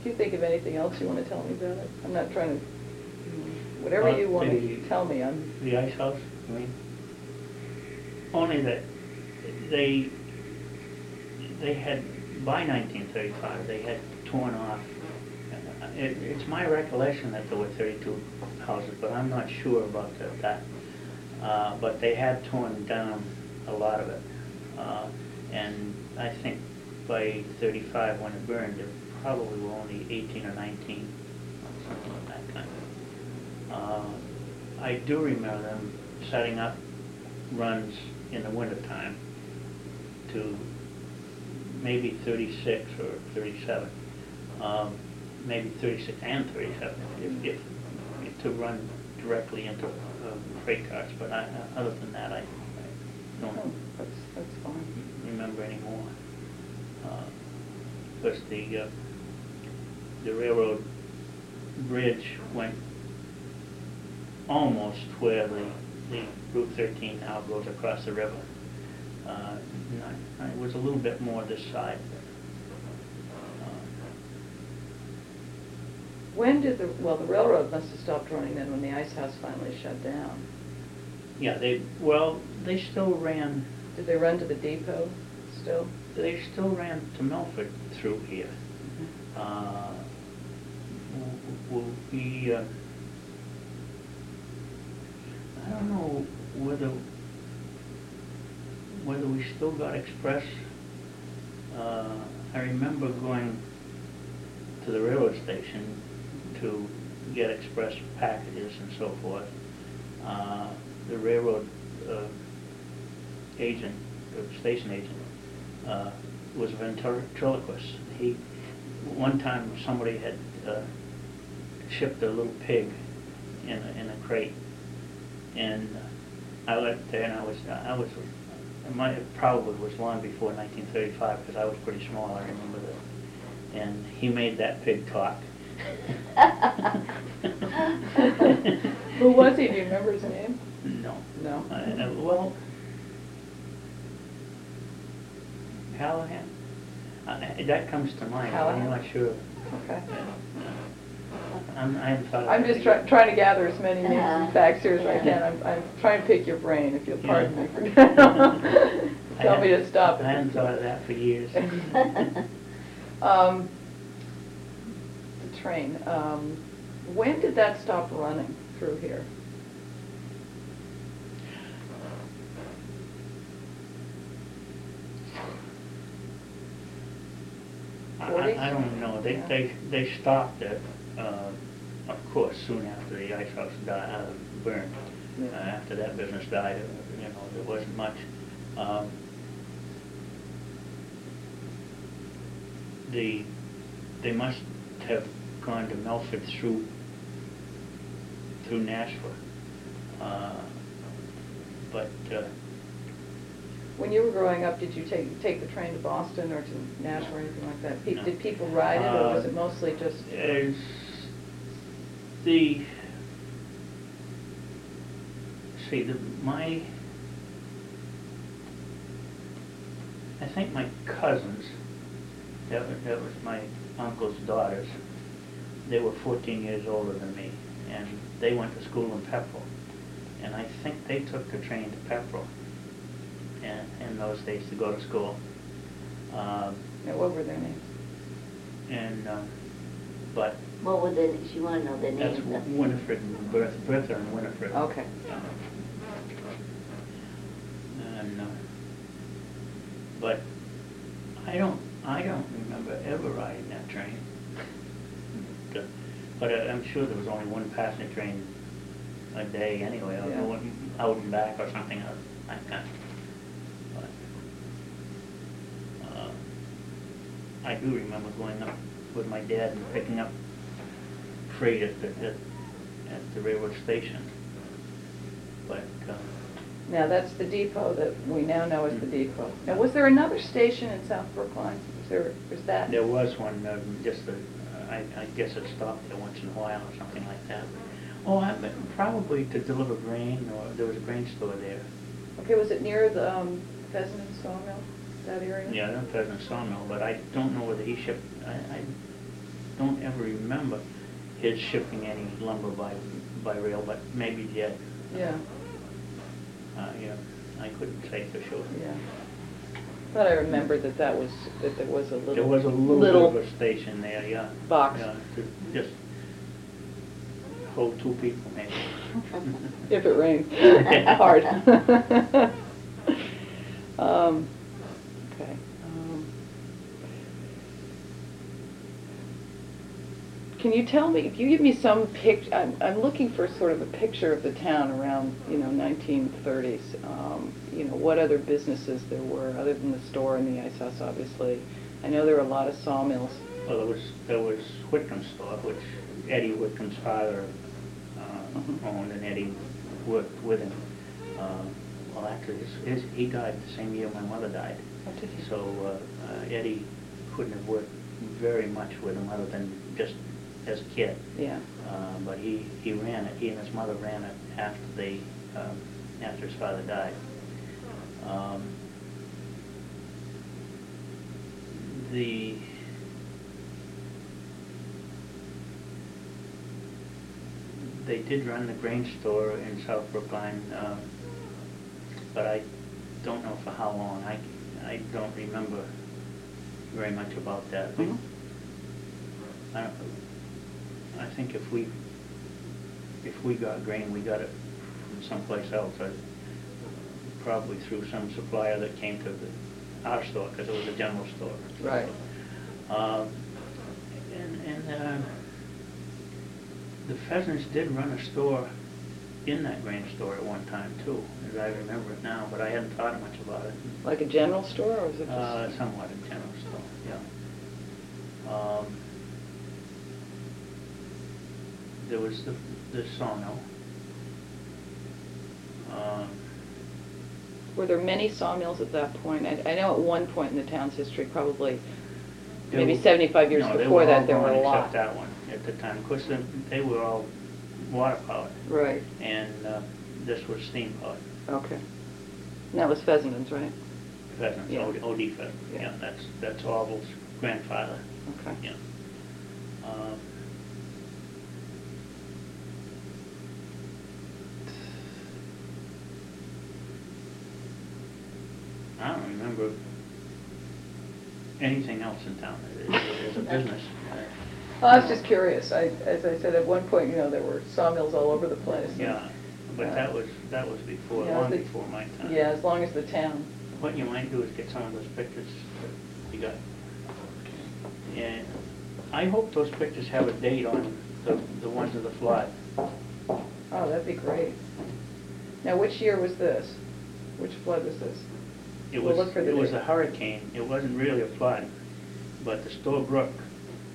Speaker 1: if you think of anything else you want to tell me about it, I'm not trying to, whatever
Speaker 2: Well,
Speaker 1: you want to tell me, I'm,
Speaker 2: The ice house, I mean, only that they, they had, by nineteen thirty-five, they had torn off. uh, It, it's my recollection that there were thirty-two houses, but I'm not sure about that- that. Uh, but they had torn down a lot of it. Uh, and I think by thirty-five, when it burned, there probably were only eighteen or nineteen, something of that kind. Uh, I do remember them setting up runs in the wintertime to maybe thirty-six or thirty-seven, um, maybe thirty-six and thirty-seven, if, if, if to run directly into uh, freight cars, but I, uh, other than that, I, I
Speaker 1: oh,
Speaker 2: don't
Speaker 1: that's, that's fine.
Speaker 2: remember anymore. Because the, uh, the railroad bridge went almost where the, the Route 13 now goes across the river. Uh, not- It was a little bit more this side. Uh,
Speaker 1: When did the, well, the railroad must have stopped running then when the ice house finally shut down.
Speaker 2: Yeah, they, well, they still ran,
Speaker 1: Did they run to the depot still?
Speaker 2: they still ran to Milford through here.
Speaker 1: Mm-hmm.
Speaker 2: Uh, w- w- we, uh, I don't know whether, whether we still got express. Uh, I remember going to the railroad station to get express packages and so forth. Uh, The railroad uh, agent, the station agent, uh, was a ventriloquist. He, one time, somebody had uh, shipped a little pig in a, in a crate, and I went there and I was, I was, it might, it probably was long before nineteen thirty-five, because I was pretty small, I remember that. And he made that pig talk.
Speaker 1: Who was he? Do you remember his name?
Speaker 2: No.
Speaker 1: No.
Speaker 2: I- I- Well, Callahan? Uh, That comes to mind, but I'm not sure.
Speaker 1: Okay.
Speaker 2: I'm, I haven't
Speaker 1: I'm just try- trying to gather as many names
Speaker 3: Uh-huh.
Speaker 1: and facts here as I can. I'm, I'm trying to pick your brain, if you'll pardon me for
Speaker 2: I
Speaker 1: Tell me
Speaker 2: hadn't-
Speaker 1: to stop.
Speaker 2: I hadn't thought of that for years.
Speaker 1: Um, the train, um, when did that stop running through here?
Speaker 2: I- I, I don't know, they,
Speaker 1: Yeah.
Speaker 2: they, they stopped it, uh, of course, soon after the ice house died, uh, burned.
Speaker 1: Yeah.
Speaker 2: Uh, After that business died, uh, you know, there wasn't much. Um, The, they must have gone to Milford through, through Nashua. Uh, But, uh,
Speaker 1: When you were growing up, did you take, take the train to Boston or to Nashua or anything like that? Pe-
Speaker 2: No.
Speaker 1: Did people ride it, or was
Speaker 2: Uh,
Speaker 1: it mostly just?
Speaker 2: The, see, the, my, I think my cousins, that was, that was my uncle's daughters, they were fourteen years older than me, and they went to school in Pepperell. And I think they took the train to Pepperell and in those days to go to school. Um,
Speaker 1: Yeah, What were their names?
Speaker 2: And, uh, but
Speaker 3: What were the, she wanna know the
Speaker 2: That's
Speaker 3: names of?
Speaker 2: Winifred and Bertha, Bertha and Winifred.
Speaker 1: Okay.
Speaker 2: And, uh, but I don't, I don't remember ever riding that train. But I- I'm sure there was only one passenger train a day anyway, or
Speaker 1: Yeah.
Speaker 2: one out and back or something of that kind. But, uh, I do remember going up with my dad and picking up freight at the, at, at the railroad station. But, uh,
Speaker 1: Now, that's the depot that we now know as the
Speaker 2: Mm.
Speaker 1: depot. Now, was there another station in South Brookline? Was there, was that?
Speaker 2: There was one, uh, just a, uh, I, I guess it stopped there once in a while or something like that. Oh, I, probably to deliver grain, or there was a grain store there.
Speaker 1: Okay, was it near the um, Pheasant and Sawmill, that area?
Speaker 2: Yeah, that Pheasant Sawmill, but I don't know whether he shipped, I, I don't ever remember his shipping any lumber by, by rail, but maybe did.
Speaker 1: Yeah,
Speaker 2: Uh, yeah, I couldn't say for sure.
Speaker 1: yeah. Thought I remembered that that was, that there was a little.
Speaker 2: There was a little bit of a station there, yeah.
Speaker 1: box.
Speaker 2: Yeah, to just hold two people maybe.
Speaker 1: If it rained hard. Um, Okay. um, Can you tell me, if you give me some pic, I'm, I'm looking for sort of a picture of the town around, you know, 1930s. Um, You know, what other businesses there were, other than the store and the ice house, obviously. I know there were a lot of sawmills.
Speaker 2: Well, there was, there was Whitcomb's store, which Eddie Whitcomb's father uh,
Speaker 1: Mhm.
Speaker 2: owned, and Eddie worked with him. Um, Well, actually, his, his- he died the same year my mother died.
Speaker 1: Oh, did he?
Speaker 2: So uh, uh, Eddie couldn't have worked very much with him other than just as a kid.
Speaker 1: Yeah.
Speaker 2: Uh, But he, he ran it, he and his mother ran it after they, um, after his father died. Um, The, they did run the grain store in South Brookline, um, but I don't know for how long. I, I don't remember very much about that.
Speaker 1: Mhm.
Speaker 2: I don't, I think if we, if we got grain, we got it from someplace else, I- probably through some supplier that came to the, our store, because it was a general store.
Speaker 1: Right.
Speaker 2: Um, And, and uh, the Pheasants did run a store in that grain store at one time too, as I remember it now, but I hadn't thought much about it.
Speaker 1: Like a general store, or was it just?
Speaker 2: Uh, Somewhat a general store, yeah. Um, There was the, the sawmill. Um,
Speaker 1: Were there many sawmills at that point? I, I know at one point in the town's history, probably
Speaker 2: there
Speaker 1: maybe
Speaker 2: were-
Speaker 1: 75 years
Speaker 2: no, they
Speaker 1: before that, there were a
Speaker 2: gone
Speaker 1: lot.
Speaker 2: Except that one at the time. Of course, they- were all water powered,
Speaker 1: Right,
Speaker 2: and uh, this was steam powered.
Speaker 1: okay. And that was Pheasant's, right?
Speaker 2: Pheasants,
Speaker 1: Yeah.
Speaker 2: O- OD pheasant,
Speaker 1: Yeah.
Speaker 2: yeah, that's, that's Orville's grandfather,
Speaker 1: Okay.
Speaker 2: yeah. Um, I don't remember anything else in town as, as a business.
Speaker 1: Well, I was just curious. I, as I said, at one point, you know, there were sawmills all over the place.
Speaker 2: Yeah, but that was, that was before,
Speaker 1: Yeah,
Speaker 2: long
Speaker 1: the-
Speaker 2: before my time.
Speaker 1: Yeah, as long as the town.
Speaker 2: What you might do is get some of those pictures you got. And I hope those pictures have a date on the, the ones of the flood.
Speaker 1: Oh, that'd be great. Now, which year was this? Which flood was this?
Speaker 2: It
Speaker 1: We'll
Speaker 2: was,
Speaker 1: look for the
Speaker 2: it was
Speaker 1: date.
Speaker 2: a hurricane, it wasn't really a flood, but the store brook,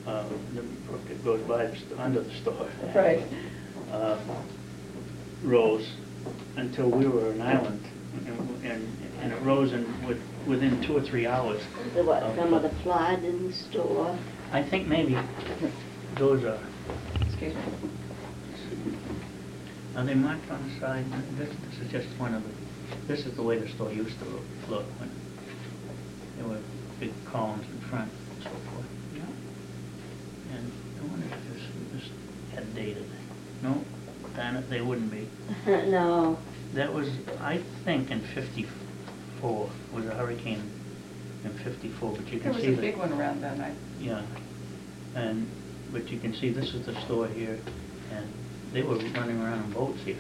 Speaker 2: uh, the brook that goes by, the st- under the store.
Speaker 1: Right.
Speaker 2: uh, Rose until we were an island, and, and and it rose in, with, within two or three hours.
Speaker 3: There was some of the flood in the store.
Speaker 2: I think maybe those are,
Speaker 1: Excuse me.
Speaker 2: are they marked on the side? This, this is just one of the, this is the way the store used to look, look when there were big columns in front and so forth. And I wonder if this, this had dated. No, darn it, they wouldn't be.
Speaker 3: No,
Speaker 2: That was, I think, in fifty-four, was a hurricane in fifty-four, but you can see.
Speaker 1: There
Speaker 2: can
Speaker 1: was
Speaker 2: see
Speaker 1: a
Speaker 2: that.
Speaker 1: big one around that night.
Speaker 2: Yeah, and, but you can see this is the store here, and they were running around in boats here.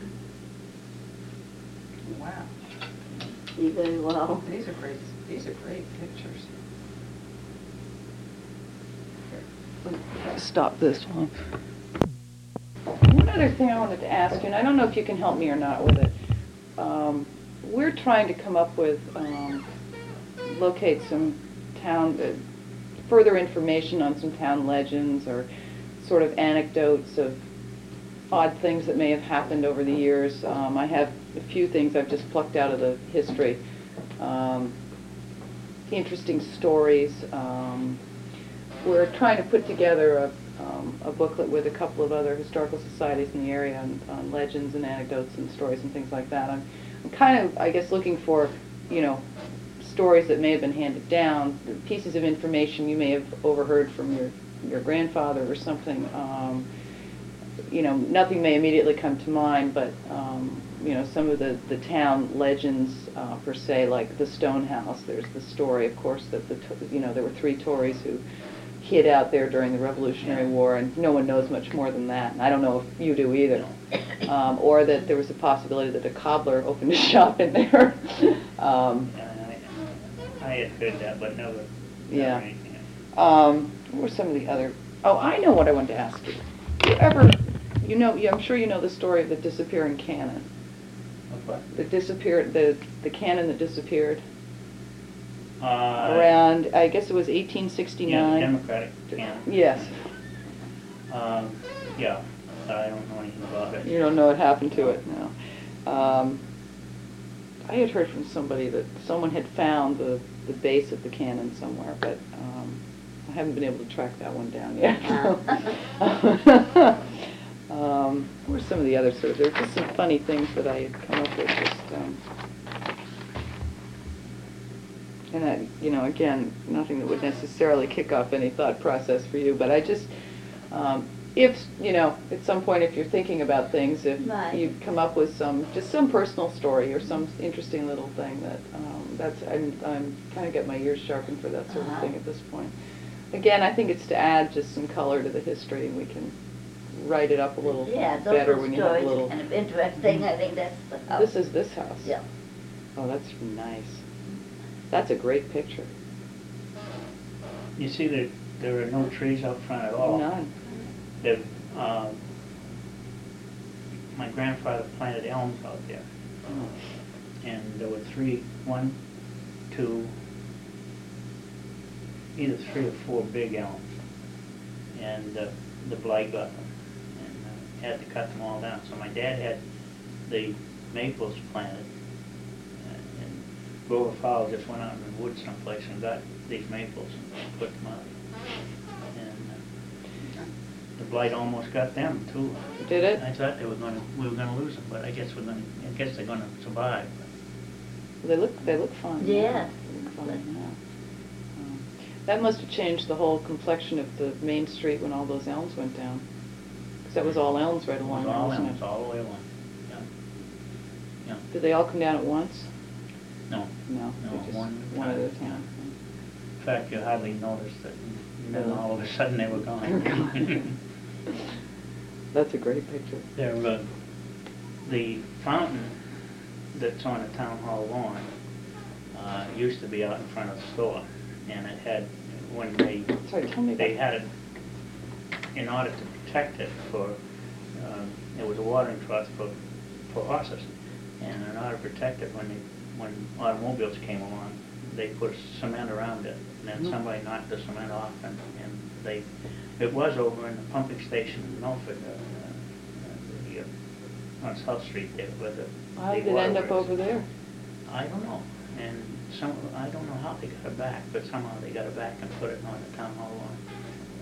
Speaker 1: Wow.
Speaker 3: See very well.
Speaker 1: These are great, these are great pictures. Stop this one. One other thing I wanted to ask you, and I don't know if you can help me or not with it. Um, We're trying to come up with, um, locate some town, uh, further information on some town legends or sort of anecdotes of odd things that may have happened over the years. Um, I have a few things I've just plucked out of the history. Um, interesting stories. Um, we're trying to put together a, um, a booklet with a couple of other historical societies in the area on, on legends and anecdotes and stories and things like that. I'm, I'm kind of, I guess, looking for, you know, stories that may have been handed down, pieces of information you may have overheard from your, your grandfather or something. Um, you know, nothing may immediately come to mind, but, um, you know, some of the, the town legends, uh, per se, like the Stone House, there's the story, of course, that the, you know, there were three Tories who hid out there during the Revolutionary. War, and no one knows much more than that, and I don't know if you do either. Um, or that there was a possibility that a cobbler opened a shop in there. Um,
Speaker 2: I I had heard that, but no.
Speaker 1: Yeah. Um, what were some of the other, oh, I know what I wanted to ask you. You ever, you know, I'm sure you know the story of the disappearing cannon.
Speaker 2: Of what?
Speaker 1: The disappeared, the, the cannon that disappeared
Speaker 2: Uh,
Speaker 1: around, I guess it was
Speaker 2: Yeah,
Speaker 1: 1869.
Speaker 2: Democratic, yeah.
Speaker 1: Yes,
Speaker 2: Um, yeah, I don't know anything about it.
Speaker 1: you don't know what happened to it now. Um, I had heard from somebody that someone had found the, the base of the cannon somewhere, but, um, I haven't been able to track that one down yet. Um, what were some of the other sort of, there were just some funny things that I had come up with, just, um, and that, you know, again, nothing that would necessarily kick off any thought process for you, but I just, um, if, you know, at some point, if you're thinking about things, if
Speaker 3: Right.
Speaker 1: you come up with some, just some personal story or some interesting little thing that, um, that's, I'm, I'm kind of get my ears sharpened for that sort of
Speaker 3: Uh-huh.
Speaker 1: thing at this point. Again, I think it's to add just some color to the history, and we can write it up a little
Speaker 3: Yeah, those
Speaker 1: better
Speaker 3: are
Speaker 1: when you have a little.
Speaker 3: kind of interesting, I think that's the house.
Speaker 1: This is this house?
Speaker 3: Yeah.
Speaker 1: Oh, that's nice. That's a great picture.
Speaker 2: You see that there are no trees out front at all.
Speaker 1: None.
Speaker 2: They've, um, my grandfather planted elms out there,
Speaker 1: Oh.
Speaker 2: and there were three, one, two, either three or four big elms. And uh, the blight got them, and uh, had to cut them all down. So my dad had the maples planted, and- and Grover Fowle just went out in the woods someplace and got these maples and put them out. And uh, the blight almost got them too.
Speaker 1: Did it?
Speaker 2: I thought they were gonna, we were gonna lose them, but I guess we're gonna, I guess they're gonna survive.
Speaker 1: They look, they look fine. now.
Speaker 3: Yeah.
Speaker 1: Look fine now. Um, That must have changed the whole complexion of the main street when all those elms went down. That was all elms right along there,
Speaker 2: all
Speaker 1: wasn't
Speaker 2: elms,
Speaker 1: it?
Speaker 2: all the way along. Yeah. Yeah,
Speaker 1: Did they all come down at once?
Speaker 2: no.
Speaker 1: No,
Speaker 2: No,
Speaker 1: they just,
Speaker 2: one
Speaker 1: one at a
Speaker 2: time,
Speaker 1: time.
Speaker 2: In fact, you hardly noticed it, and then all of a sudden they were gone.
Speaker 1: Gone. That's a great picture.
Speaker 2: There, uh, the fountain that's on the town hall lawn, uh, used to be out in front of the store, and it had, when they,
Speaker 1: Sorry, tell me about
Speaker 2: they had it, in order to protect it for, um, it was a watering trough for, for horses. And in order to protect it, when they, when automobiles came along, they put cement around it. And then
Speaker 1: Mhm.
Speaker 2: somebody knocked the cement off and, and they, it was over in the pumping station in Milford, uh, uh, the, on South Street there, where the.
Speaker 1: How
Speaker 2: the
Speaker 1: did it end up over there?
Speaker 2: I don't know, and some, I don't know how they got it back, but somehow they got it back and put it on the town hall lawn.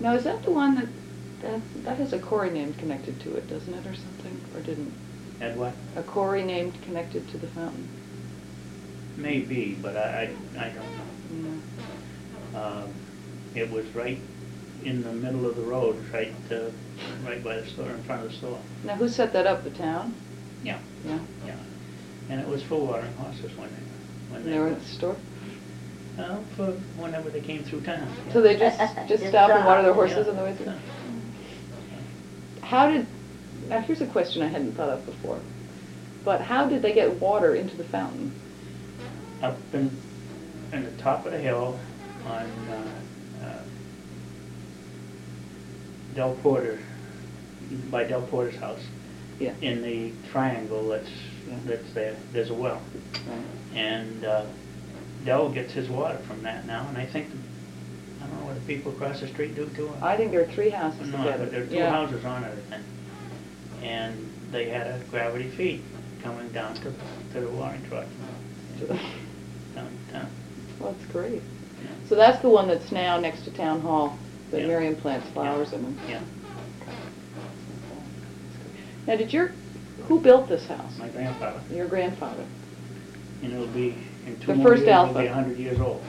Speaker 1: Now, is that the one that, that, that has a Corey name connected to it, doesn't it, or something? Or didn't?
Speaker 2: Ed what?
Speaker 1: A Corey name connected to the fountain?
Speaker 2: Maybe, but I, I, I don't know.
Speaker 1: No.
Speaker 2: Um, It was right in the middle of the road, right, uh, right by the store, in front of the store.
Speaker 1: Now, who set that up, the town?
Speaker 2: Yeah,
Speaker 1: Yeah?
Speaker 2: yeah. And it was for watering horses when they, when
Speaker 1: When
Speaker 2: they.
Speaker 1: they were at the store?
Speaker 2: Uh, for whenever they came through town. yeah.
Speaker 1: So they just, just
Speaker 3: Just
Speaker 1: stop and water their horses
Speaker 2: Yeah.
Speaker 1: on the way through? How did, now here's a question I hadn't thought of before. But how did they get water into the fountain?
Speaker 2: Up in, in the top of the hill on, uh, uh, Del Porter, by Del Porter's house.
Speaker 1: Yeah.
Speaker 2: In the triangle that's,
Speaker 1: Yeah.
Speaker 2: that's there, there's a well.
Speaker 1: Right.
Speaker 2: And uh, Del gets his water from that now, and I think, I don't know what the people across the street do to it.
Speaker 1: I think there are three houses
Speaker 2: No,
Speaker 1: together.
Speaker 2: but there are two
Speaker 1: Yeah.
Speaker 2: houses on it, think. And they had a gravity feed coming down to, to the watering truck.
Speaker 1: To the-
Speaker 2: Down, down.
Speaker 1: Well, that's great. So that's the one that's now next to Town Hall. But
Speaker 2: Yeah.
Speaker 1: Miriam plants flowers in them.
Speaker 2: Yeah,
Speaker 1: Now, did your, who built this house?
Speaker 2: my grandfather,
Speaker 1: Your grandfather?
Speaker 2: and it'll be, in two
Speaker 1: The
Speaker 2: more
Speaker 1: first
Speaker 2: years, it'll
Speaker 1: Alpha.
Speaker 2: be a hundred years old.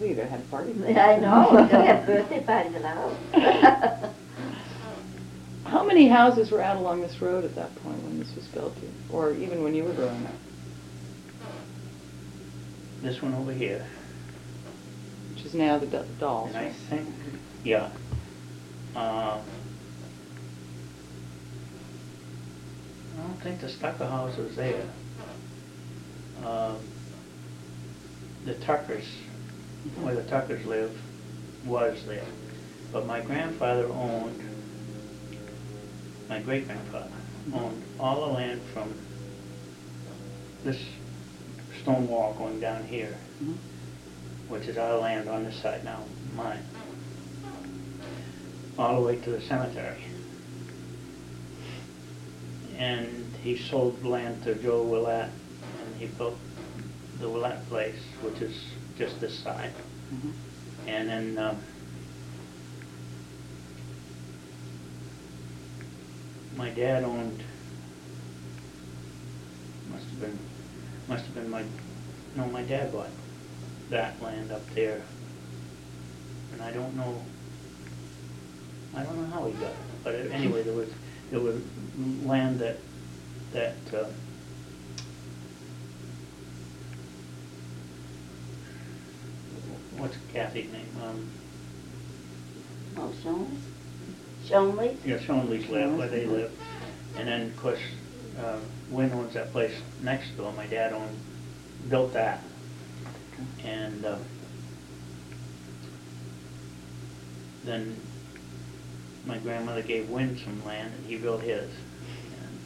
Speaker 1: We could have had a party.
Speaker 3: I know, we're gonna have birthday parties in the house.
Speaker 1: How many houses were out along this road at that point when this was built, or even when you were growing up?
Speaker 2: This one over here,
Speaker 1: Which is now the Do- Dolls,
Speaker 2: and I
Speaker 1: right?
Speaker 2: think, yeah. Um, I don't think the Stucker house was there. Um, The Tuckers, where the Tuckers live, was there. But my grandfather owned, my great-grandfather owned all the land from this stone wall going down here,
Speaker 1: Mhm.
Speaker 2: which is our land on this side now, mine, all the way to the cemetery. And he sold land to Joe Willett, and he built the Willett place, which is just this side.
Speaker 1: Mhm.
Speaker 2: And then, um, my dad owned, must have been, must have been my, no, my dad bought that land up there. And I don't know, I don't know how he got it, but anyway, there was, there was land that, that, uh, what's Kathy's name? Um,
Speaker 3: Oh, Shonley? Shonley?
Speaker 2: Yeah, Shonley's live, where they live. And then, of course, uh, Wynn owns that place next door, my dad owned, built that. And, uh, then my grandmother gave Wynn some land and he built his. And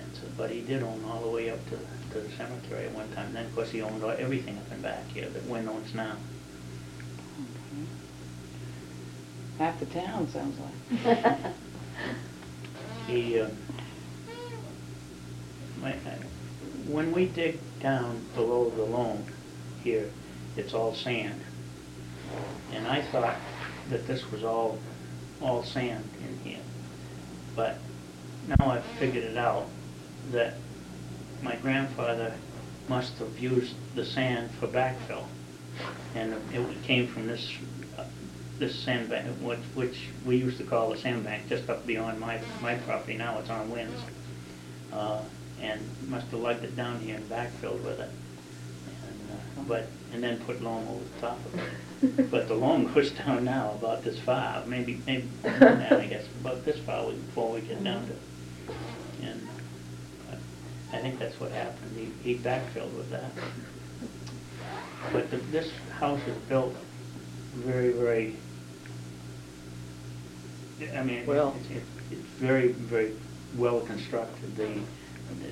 Speaker 2: and so, but he did own all the way up to, to the cemetery at one time. Then, of course, he owned everything up and back here that Wynn owns now.
Speaker 1: Okay. Half the town, sounds like.
Speaker 2: He, uh, my, uh, when we dig down below the loam here, it's all sand. And I thought that this was all, all sand in here. But now I've figured it out, that my grandfather must have used the sand for backfill. And it came from this, uh, this sandbank, which, which we used to call a sandbank, just up beyond my, my property, now it's on Wynn's. Uh, and must have lugged it down here and backfilled with it. And, uh, But, and then put loam over the top of it. But the loam goes down now about this far, maybe, maybe, that, I guess, about this far before we get down to. And I think that's what happened, he, he backfilled with that. But the, this house is built very, very, I mean,
Speaker 1: Well.
Speaker 2: it's, it's- it's very, very well constructed. The,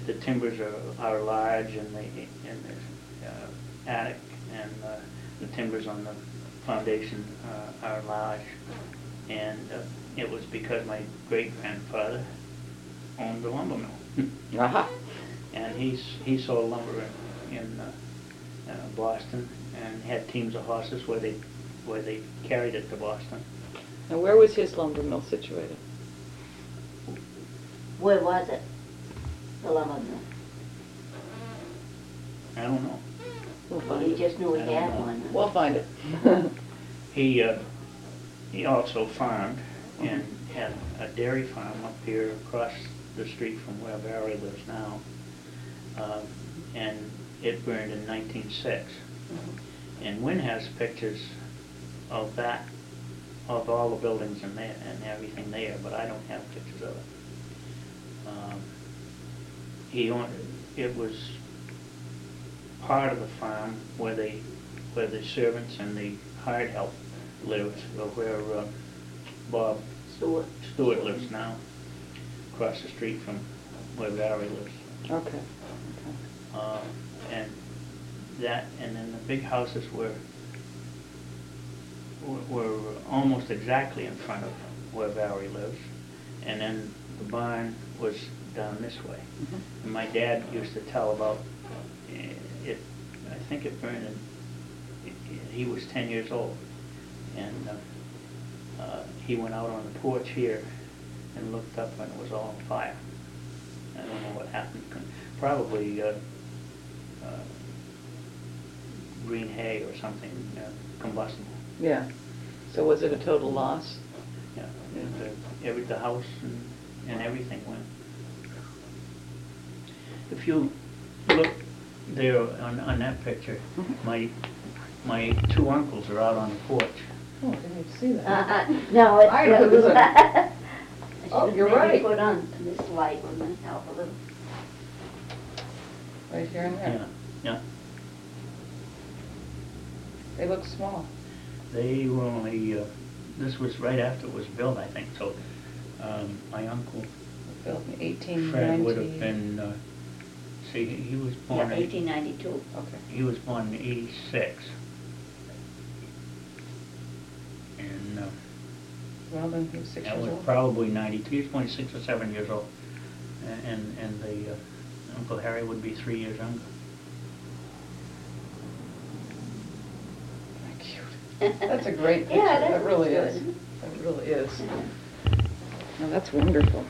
Speaker 2: the timbers are, are large and the, and the uh, attic and uh, the timbers on the foundation uh, are large. And uh, it was because my great-grandfather owned the lumber mill.
Speaker 1: Aha.
Speaker 2: And he's, he sold lumber in, in uh, uh, Boston and had teams of horses where they, where they carried it to Boston.
Speaker 1: Now, where was his lumber mill situated?
Speaker 3: Where was it? The lumber mill?
Speaker 2: I don't know.
Speaker 1: We'll
Speaker 3: Well,
Speaker 1: find
Speaker 3: he
Speaker 1: it.
Speaker 3: just knew
Speaker 2: I
Speaker 3: he
Speaker 2: don't
Speaker 3: had
Speaker 2: know.
Speaker 3: one.
Speaker 1: We'll find it.
Speaker 2: He, uh, he also farmed and had a dairy farm up here across the street from where Barry lives now. Um, And it burned in nineteen-six. And Wynn has pictures of that, of all the buildings and there, and everything there, but I don't have pictures of it. Um, He owned, it was part of the farm where they, where the servants and the hired help lived, or where uh, Bob
Speaker 3: Stewart.
Speaker 2: Stewart lives now, across the street from where Valerie lives.
Speaker 1: Okay, okay.
Speaker 2: Uh, And that, and then the big houses were, were- almost exactly in front of where Valerie lives. And then the barn was down this way.
Speaker 1: Mhm.
Speaker 2: And my dad used to tell about eh, it, I think it burned in, he was ten years old. And uh, uh, he went out on the porch here and looked up and it was all on fire. I don't know what happened, probably, uh, uh, green hay or something uh, combustible.
Speaker 1: Yeah. So was it a total loss?
Speaker 2: Yeah, and, uh, every, the house and, and everything went. If you look there on, on that picture,
Speaker 1: Mhm.
Speaker 2: my, my two uncles are out on the porch.
Speaker 1: Oh, I didn't even see
Speaker 3: Uh-uh, no, it's.
Speaker 1: I know this one.
Speaker 3: I
Speaker 1: Oh,
Speaker 3: should
Speaker 1: you're
Speaker 3: maybe
Speaker 1: right.
Speaker 3: Put on this light, wouldn't it help a little?
Speaker 1: Right here and there.
Speaker 2: yeah.
Speaker 1: They look small.
Speaker 2: They were only, uh, this was right after it was built, I think, so, um, my uncle
Speaker 1: Built in eighteen
Speaker 2: Fred would have
Speaker 1: ninety.
Speaker 2: been, uh, see, he he was
Speaker 3: Yeah,
Speaker 2: born, in-
Speaker 3: eighteen ninety-two.
Speaker 1: Okay.
Speaker 2: he was born in eighty-six. And, uh,
Speaker 1: Well, then he was six
Speaker 2: That
Speaker 1: years
Speaker 2: was
Speaker 1: old.
Speaker 2: probably ninety-two, he was probably six or seven years old. A- And, and the, uh, Uncle Harry would be three years younger.
Speaker 1: Cute. That's a great picture.
Speaker 3: Yeah, that
Speaker 1: That really
Speaker 3: looks
Speaker 1: is.
Speaker 3: good.
Speaker 1: That really is. Oh, that's wonderful.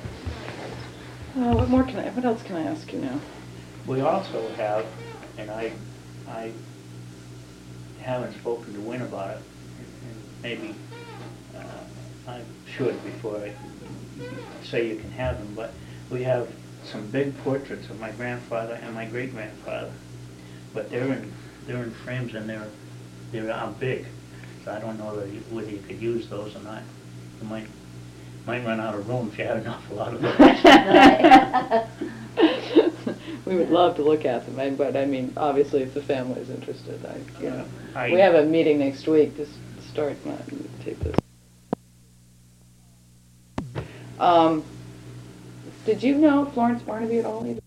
Speaker 1: Uh, what more can I, what else can I ask you now?
Speaker 2: We also have, and I, I haven't spoken to Win about it, and maybe, I should before I say you can have them, but we have some big portraits of my grandfather and my great-grandfather. But they're in, they're in frames and they're, they're out big, so I don't know whether you- whether you could use those or not. You might, might run out of room if you have an awful lot of them.
Speaker 1: We would love to look at them, I- but I mean, obviously, if the family is interested, I, you know.
Speaker 2: I-
Speaker 1: We have a meeting next week to s- start, my- take this. Um, Did you know Florence Barnaby at all either?